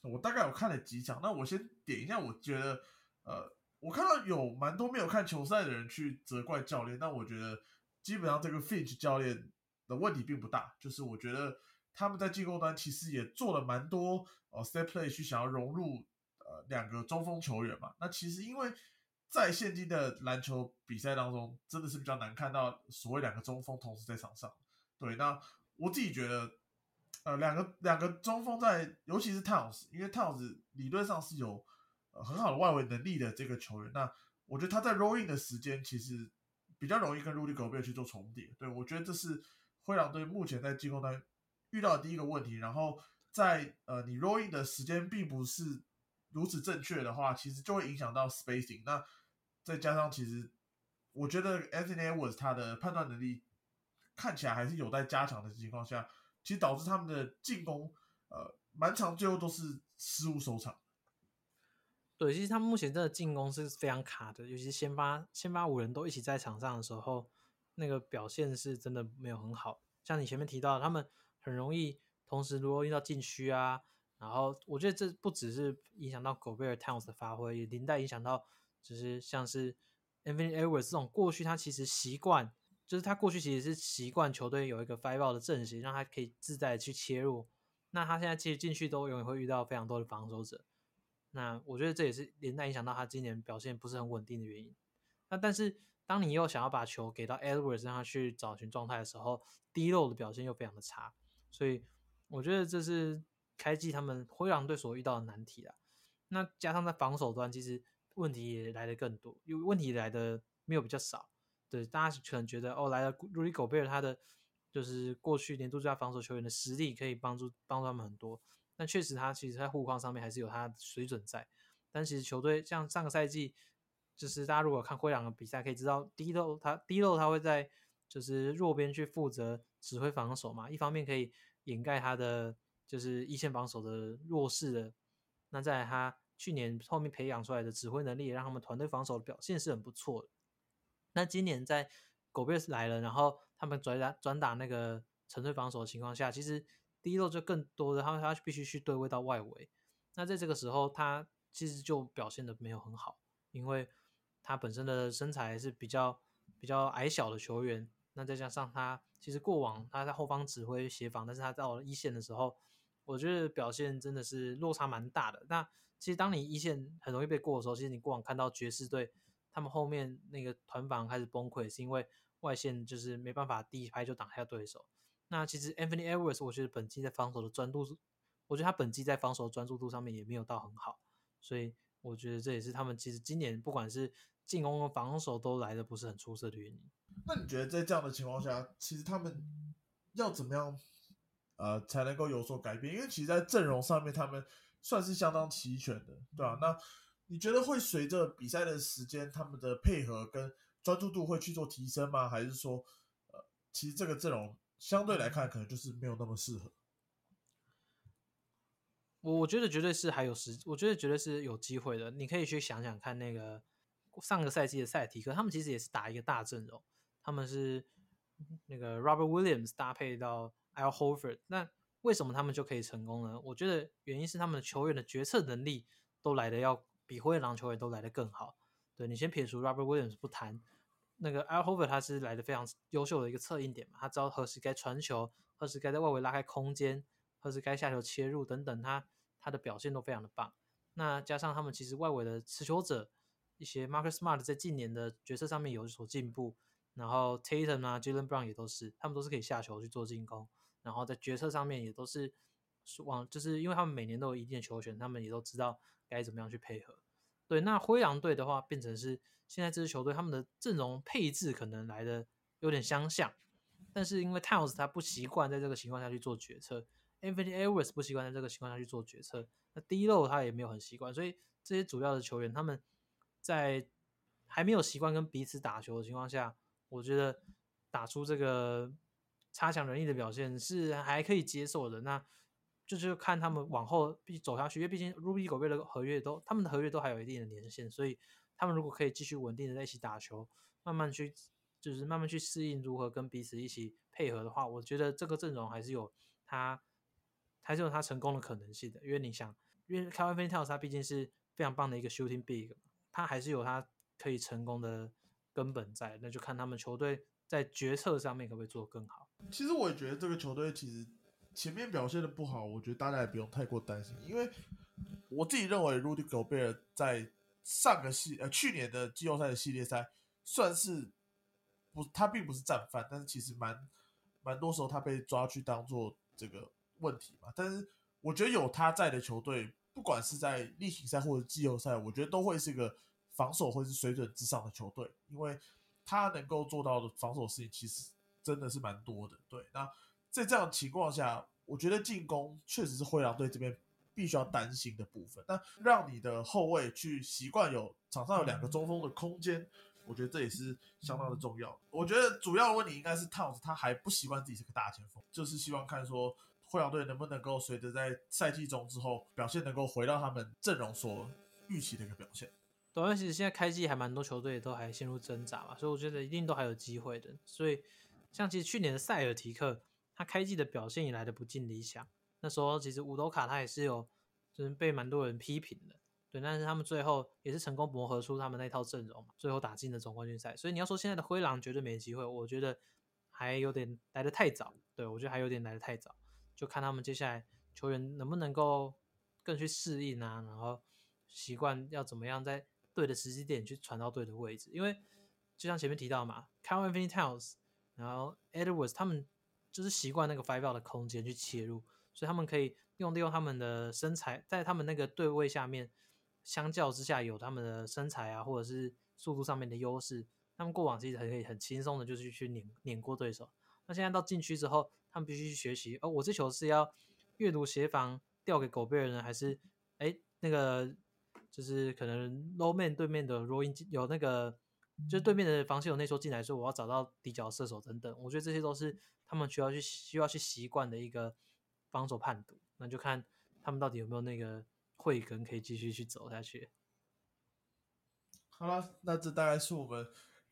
我大概有看了几场。那我先点一下，我觉得，呃，我看到有蛮多没有看球赛的人去责怪教练，但我觉得基本上这个 Finch 教练的问题并不大，就是我觉得。他们在进攻端其实也做了蛮多呃 step play 去想要融入呃两个中锋球员嘛。那其实因为在现今的篮球比赛当中，真的是比较难看到所谓两个中锋同时在场上。对，那我自己觉得，呃，两个两个中锋在，尤其是 Towns，因为 Towns 理论上是有呃很好的外围能力的这个球员。那我觉得他在 rolling 的时间其实比较容易跟 Rudy Gobert 去做重叠。对我觉得这是灰狼队目前在进攻端。遇到的第一个问题，然后在呃你 rolling 的时间并不是如此正确的话，其实就会影响到 spacing。那再加上其实我觉得 Anthony Edwards 他的判断能力看起来还是有待加强的情况下，其实导致他们的进攻呃蛮长最后都是失误收场。对，其实他们目前真的进攻是非常卡的，尤其是先发先发五人都一起在场上的时候，那个表现是真的没有很好。像你前面提到他们。很容易同时如果遇到禁区啊，然后我觉得这不只是影响到狗贝尔 Towns 的发挥，也连带影响到就是像是 a n t h n Edwards 这种过去他其实习惯，就是他过去其实是习惯球队有一个 five out 的阵型，让他可以自在的去切入。那他现在其实进去都永远会遇到非常多的防守者，那我觉得这也是连带影响到他今年表现不是很稳定的原因。那但是当你又想要把球给到 Edwards 让他去找寻状态的时候，低漏的表现又非常的差。所以我觉得这是开季他们灰狼队所遇到的难题啊。那加上在防守端，其实问题也来的更多，因为问题来的没有比较少。对，大家可能觉得哦，来了 Rudy Gobert，他的就是过去年度最佳防守球员的实力可以帮助帮助他们很多。但确实他其实在护框上面还是有他的水准在。但其实球队像上个赛季，就是大家如果看灰狼的比赛，可以知道低漏他低漏他会在就是弱边去负责。指挥防守嘛，一方面可以掩盖他的就是一线防守的弱势的，那在他去年后面培养出来的指挥能力，让他们团队防守的表现是很不错的。那今年在狗贝斯来了，然后他们转打转打那个沉退防守的情况下，其实第一路就更多的他他必须去对位到外围。那在这个时候，他其实就表现的没有很好，因为他本身的身材是比较比较矮小的球员。那再加上他，其实过往他在后方指挥协防，但是他到了一线的时候，我觉得表现真的是落差蛮大的。那其实当你一线很容易被过的时候，其实你过往看到爵士队他们后面那个团防开始崩溃，是因为外线就是没办法第一拍就挡下对手。那其实 Anthony Edwards 我觉得本季在防守的专注，我觉得他本季在防守专注度上面也没有到很好，所以我觉得这也是他们其实今年不管是进攻和防守都来的不是很出色的原因。那你觉得在这样的情况下，其实他们要怎么样，呃，才能够有所改变？因为其实，在阵容上面，他们算是相当齐全的，对吧？那你觉得会随着比赛的时间，他们的配合跟专注度会去做提升吗？还是说，呃，其实这个阵容相对来看，可能就是没有那么适合？我我觉得绝对是还有时，我觉得绝对是有机会的。你可以去想想看，那个上个赛季的赛提克，他们其实也是打一个大阵容。他们是那个 Robert Williams 搭配到 Al Horford，那为什么他们就可以成功呢？我觉得原因是他们的球员的决策能力都来的要比灰狼球员都来的更好。对你先撇除 Robert Williams 不谈，那个 Al Horford 他是来的非常优秀的一个策应点嘛，他知道何时该传球，何时该在外围拉开空间，何时该下球切入等等，他他的表现都非常的棒。那加上他们其实外围的持球者一些 Marcus Smart 在近年的决策上面有所进步，然后 Tatum 啊 Jalen Brown 也都是，他们都是可以下球去做进攻，然后在决策上面也都是往，就是因为他们每年都有一定的球权，他们也都知道该怎么样去配合。对，那灰狼队的话变成是现在这支球队他们的阵容配置可能来的有点相像，但是因为 Towns 他不习惯在这个情况下去做决策，Anthony Edwards 不习惯在这个情况下去做决策。第一漏他也没有很习惯，所以这些主要的球员他们在还没有习惯跟彼此打球的情况下，我觉得打出这个差强人意的表现是还可以接受的。那就是看他们往后必走下去，因为毕竟 Ruby 狗贝的合约都他们的合约都还有一定的年限，所以他们如果可以继续稳定的在一起打球，慢慢去就是慢慢去适应如何跟彼此一起配合的话，我觉得这个阵容还是有他还是有他成功的可能性的，因为你想。因为 Kevin Towns 他毕竟是非常棒的一个 shooting big，他还是有他可以成功的根本在，那就看他们球队在决策上面可不可以做得更好。其实我也觉得这个球队其实前面表现的不好，我觉得大家也不用太过担心，因为我自己认为 Rudy Gobert 在上个系呃去年的季后赛的系列赛算是不他并不是战犯，但是其实蛮蛮多时候他被抓去当做这个问题嘛，但是我觉得有他在的球队。不管是在例行赛或者季后赛，我觉得都会是一个防守会是水准之上的球队，因为他能够做到的防守事情其实真的是蛮多的。对，那在这样情况下，我觉得进攻确实是灰狼队这边必须要担心的部分。那让你的后卫去习惯有场上有两个中锋的空间，我觉得这也是相当的重要。我觉得主要问题应该是 Towns 他还不习惯自己是个大前锋，就是希望看说。灰狼队能不能够随着在赛季中之后表现能够回到他们阵容所预期的一个表现？对，其实现在开季还蛮多球队都还陷入挣扎嘛，所以我觉得一定都还有机会的。所以像其实去年的塞尔提克，他开季的表现也来的不尽理想。那时候其实伍斗卡他也是有就是被蛮多人批评的，对，但是他们最后也是成功磨合出他们那套阵容嘛，最后打进了总冠军赛。所以你要说现在的灰狼绝对没机会，我觉得还有点来的太早。对我觉得还有点来的太早。就看他们接下来球员能不能够更去适应啊，然后习惯要怎么样在对的时机点去传到对的位置。因为就像前面提到嘛 c a l v i n Towns，然后 Edwards 他们就是习惯那个 five out 的空间去切入，所以他们可以用利用他们的身材，在他们那个对位下面，相较之下有他们的身材啊，或者是速度上面的优势，他们过往其实很可以很轻松的，就是去碾碾过对手。那现在到禁区之后，他们必须去学习，哦，我这球是要阅读协防调给狗贝尔呢，还是哎那个就是可能 low man 对面的 rolling 有那个就是对面的防线有内缩进来，说我要找到底角射手等等，我觉得这些都是他们需要去需要去习惯的一个防守判读，那就看他们到底有没有那个慧根可以继续去走下去。好了，那这大概是我们。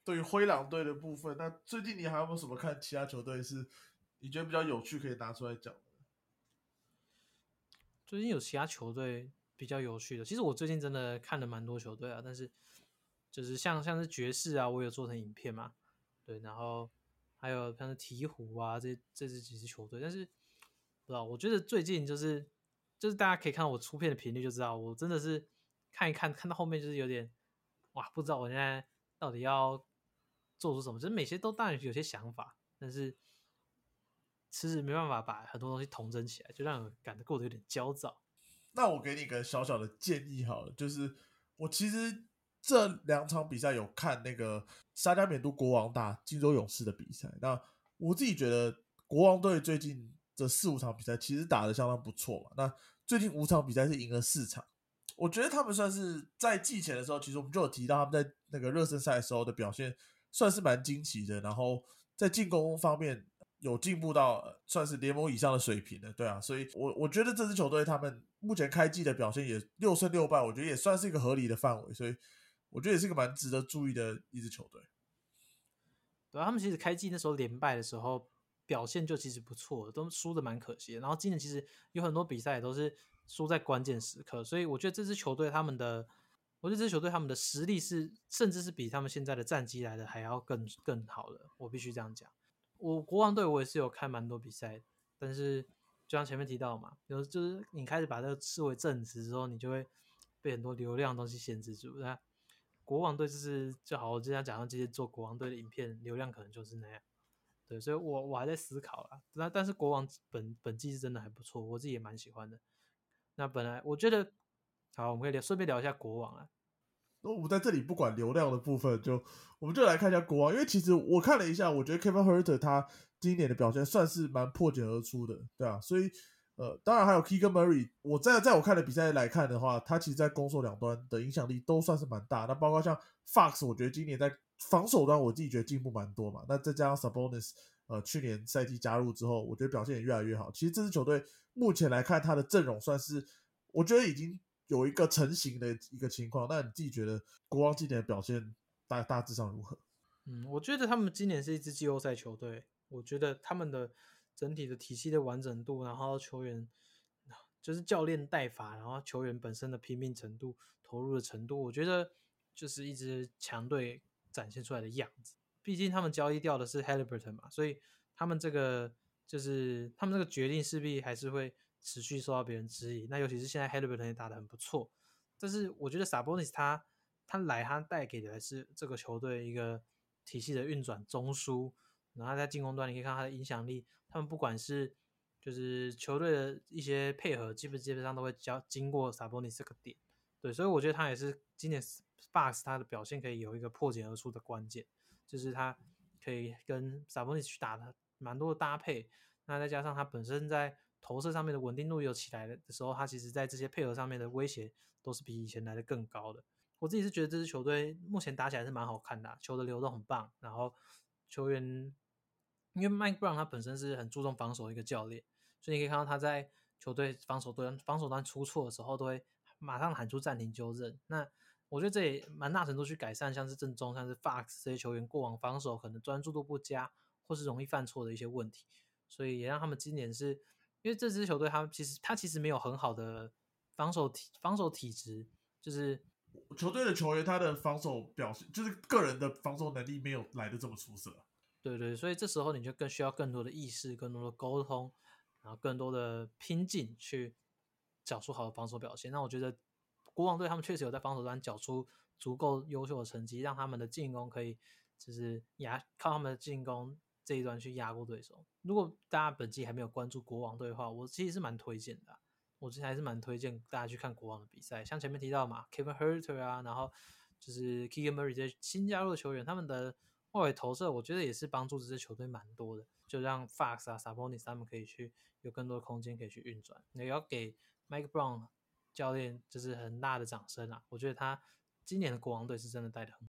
对于灰狼队的部分，那最近你还有没有什么看其他球队是你觉得比较有趣可以拿出来讲的？最近有其他球队比较有趣的，其实我最近真的看了蛮多球队啊，但是就是像像是爵士啊，我有做成影片嘛，对，然后还有像是鹈鹕啊，这这是几支球队，但是不知道，我觉得最近就是就是大家可以看到我出片的频率就知道，我真的是看一看看到后面就是有点哇，不知道我现在到底要。做出什么？其实每些都当然有些想法，但是其实没办法把很多东西统整起来，就让人感觉过得有点焦躁。那我给你个小小的建议好了，就是我其实这两场比赛有看那个沙加缅度国王打金州勇士的比赛。那我自己觉得国王队最近这四五场比赛其实打的相当不错嘛。那最近五场比赛是赢了四场，我觉得他们算是在季前的时候，其实我们就有提到他们在那个热身赛的时候的表现。算是蛮惊奇的，然后在进攻方面有进步到算是联盟以上的水平的，对啊，所以我我觉得这支球队他们目前开季的表现也六胜六败，我觉得也算是一个合理的范围，所以我觉得也是个蛮值得注意的一支球队。对啊，他们其实开季那时候连败的时候表现就其实不错，都输的蛮可惜的。然后今年其实有很多比赛都是输在关键时刻，所以我觉得这支球队他们的。我觉得这支球队他们的实力是，甚至是比他们现在的战绩来的还要更更好的。我必须这样讲。我国王队我也是有看蛮多比赛，但是就像前面提到嘛，有就是你开始把这个视为正职之后，你就会被很多流量的东西限制住。那国王队就是就好，我之前讲到这些做国王队的影片，流量可能就是那样。对，所以我我还在思考啦。那但是国王本本季是真的还不错，我自己也蛮喜欢的。那本来我觉得，好，我们可以聊顺便聊一下国王啊。那我们在这里不管流量的部分，就我们就来看一下国王，因为其实我看了一下，我觉得 Kevin Herter 他今年的表现算是蛮破茧而出的，对啊，所以呃，当然还有 Keegan Murray，我在在我看的比赛来看的话，他其实在攻守两端的影响力都算是蛮大。那包括像 Fox，我觉得今年在防守端我自己觉得进步蛮多嘛。那再加上 Sabonis，呃，去年赛季加入之后，我觉得表现也越来越好。其实这支球队目前来看，他的阵容算是我觉得已经。有一个成型的一个情况，那你自己觉得国王今年的表现大大致上如何？嗯，我觉得他们今年是一支季后赛球队。我觉得他们的整体的体系的完整度，然后球员就是教练带法，然后球员本身的拼命程度、投入的程度，我觉得就是一支强队展现出来的样子。毕竟他们交易掉的是 Haliburton 嘛，所以他们这个就是他们这个决定势必还是会。持续受到别人质疑，那尤其是现在 h a l i b u r t o n 也打得很不错，但是我觉得 Sabonis 他他来他带给的还是这个球队一个体系的运转中枢，然后在进攻端你可以看他的影响力，他们不管是就是球队的一些配合，基本基本上都会交经过 Sabonis 这个点，对，所以我觉得他也是今年 Fox 他的表现可以有一个破茧而出的关键，就是他可以跟 Sabonis 去打的蛮多的搭配，那再加上他本身在投射上面的稳定度有起来的时候，他其实在这些配合上面的威胁都是比以前来的更高的。我自己是觉得这支球队目前打起来是蛮好看的，球的流动很棒，然后球员因为 Mike Brown 他本身是很注重防守的一个教练，所以你可以看到他在球队防守端防守端出错的时候，都会马上喊出暂停纠正。那我觉得这也蛮大程度去改善，像是正中像是 Fox 这些球员过往防守可能专注度不佳或是容易犯错的一些问题，所以也让他们今年是。因为这支球队，他其实他其实没有很好的防守体防守体质，就是球队的球员他的防守表现，就是个人的防守能力没有来的这么出色。对对，所以这时候你就更需要更多的意识、更多的沟通，然后更多的拼劲去缴出好的防守表现。那我觉得国王队他们确实有在防守端缴出足够优秀的成绩，让他们的进攻可以就是压靠他们的进攻。这一段去压过对手。如果大家本季还没有关注国王队的话，我其实是蛮推荐的。我其实还是蛮推荐大家去看国王的比赛。像前面提到嘛，Kevin Herter 啊，然后就是 Keegan Murray 这些新加入的球员，他们的外围投射，我觉得也是帮助这支球队蛮多的。就让 Fox 啊、Sabonis 他们可以去有更多的空间可以去运转。也要给 Mike Brown 教练就是很大的掌声啊！我觉得他今年的国王队是真的带的很。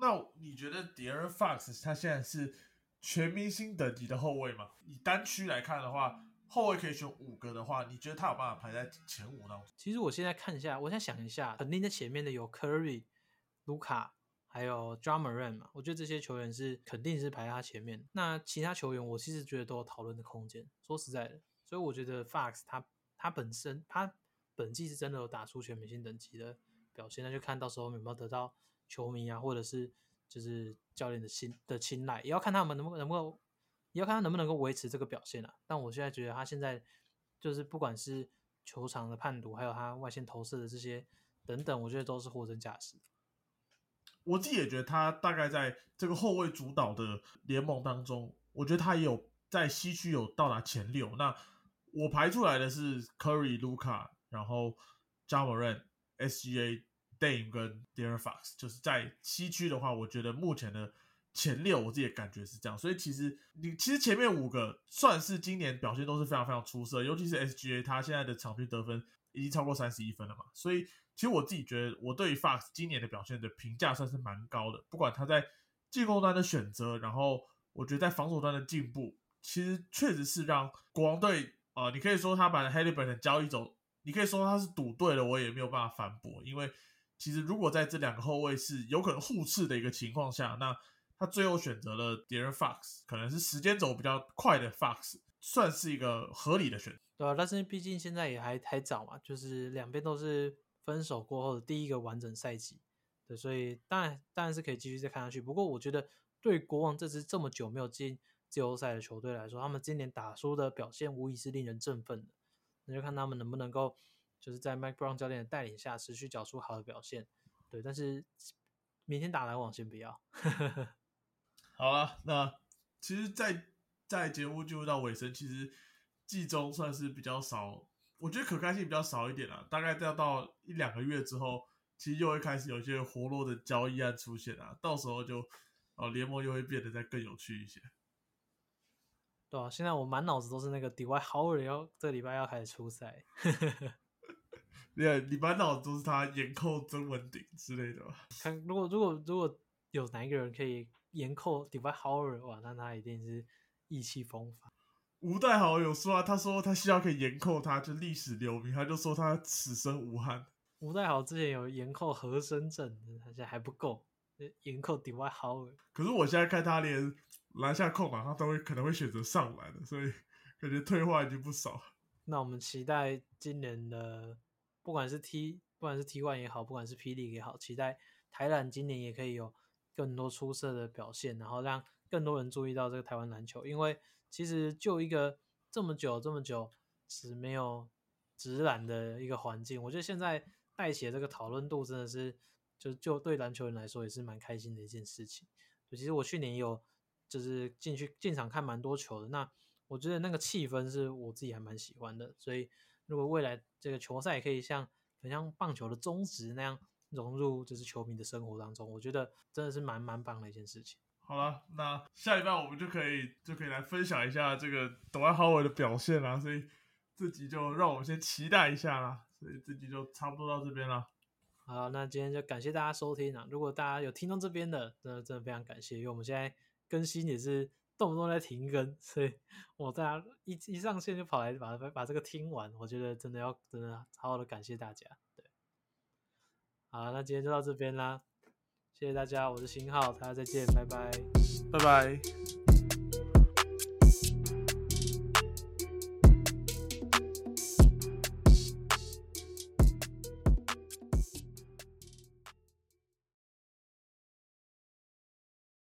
那你觉得 Deron Fox 他现在是全明星等级的后卫吗？以单区来看的话，后卫可以选五个的话，你觉得他有办法排在前五当中？其实我现在看一下，我现在想一下，肯定在前面的有 Curry、卢卡，还有 Drummond 嘛。我觉得这些球员是肯定是排在他前面。那其他球员，我其实觉得都有讨论的空间。说实在的，所以我觉得 Fox 他他本身他本季是真的有打出全明星等级的表现，那就看到时候有没有得到。球迷啊，或者是就是教练的心的青睐，也要看他们能不能够，也要看他能不能够维持这个表现啊。但我现在觉得他现在就是不管是球场的判读，还有他外线投射的这些等等，我觉得都是货真价实。我自己也觉得他大概在这个后卫主导的联盟当中，我觉得他也有在西区有到达前六。那我排出来的是 Curry、Luca，然后 Javan、SGA。Dame 跟 Deer Fox 就是在西区的话，我觉得目前的前六，我自己的感觉是这样。所以其实你其实前面五个算是今年表现都是非常非常出色，尤其是 SGA，他现在的场均得分已经超过三十一分了嘛。所以其实我自己觉得，我对于 Fox 今年的表现的评价算是蛮高的。不管他在进攻端的选择，然后我觉得在防守端的进步，其实确实是让国王队啊，你可以说他把 Halliburton 交易走，你可以说他是赌对了，我也没有办法反驳，因为。其实，如果在这两个后卫是有可能互斥的一个情况下，那他最后选择了 De'Aaron Fox，可能是时间走比较快的 Fox，算是一个合理的选择。对啊，但是毕竟现在也还还早嘛，就是两边都是分手过后的第一个完整赛季，对，所以当然当然是可以继续再看下去。不过我觉得，对国王这支这么久没有进季后赛的球队来说，他们今年打输的表现无疑是令人振奋的。那就看他们能不能够。就是在 Mike Brown 教练的带领下持续缴出好的表现。对，但是明天打篮网先不要。好了，那其实，在在节目进入到尾声，其实季中算是比较少，我觉得可看性比较少一点了。大概要到一两个月之后，其实又会开始有一些活络的交易案出现啊，到时候就呃联盟又会变得再更有趣一些。对啊，现在我满脑子都是那个 DY Howard 要这个礼拜要开始出赛。对，你满脑子都是他严扣曾文鼎之类的。看，如果如果如果有哪一个人可以严扣 DY Howard，哇，那他一定是意气风发。吴代豪有说啊，他说他希望可以严扣他，就历史留名，他就说他此生无憾。吴代豪之前有严扣和深圳，他现在还不够，严扣 DY Howard。可是我现在看他连。篮下控嘛，他都会可能会选择上篮的，所以感觉退化已经不少。那我们期待今年的，不管是 T，不管是 T1 也好，不管是霹雳也好，期待台篮今年也可以有更多出色的表现，然后让更多人注意到这个台湾篮球。因为其实就一个这么久这么久只没有直篮的一个环境，我觉得现在带起这个讨论度真的是，就就对篮球人来说也是蛮开心的一件事情。其实我去年也有。就是进去进场看蛮多球的，那我觉得那个气氛是我自己还蛮喜欢的，所以如果未来这个球赛可以像很像棒球的宗旨那样融入就是球迷的生活当中，我觉得真的是蛮蛮棒的一件事情。好了，那下礼拜我们就可以就可以来分享一下这个董安豪伟的表现啦，所以这集就让我们先期待一下啦，所以这集就差不多到这边了。好，那今天就感谢大家收听啊，如果大家有听到这边的，真的真的非常感谢，因为我们现在。更新也是动不动在停更，所以我大家一一上线就跑来把把这个听完，我觉得真的要真的好好的感谢大家。对，好，那今天就到这边啦，谢谢大家，我是新浩，大家再见，拜拜，拜拜。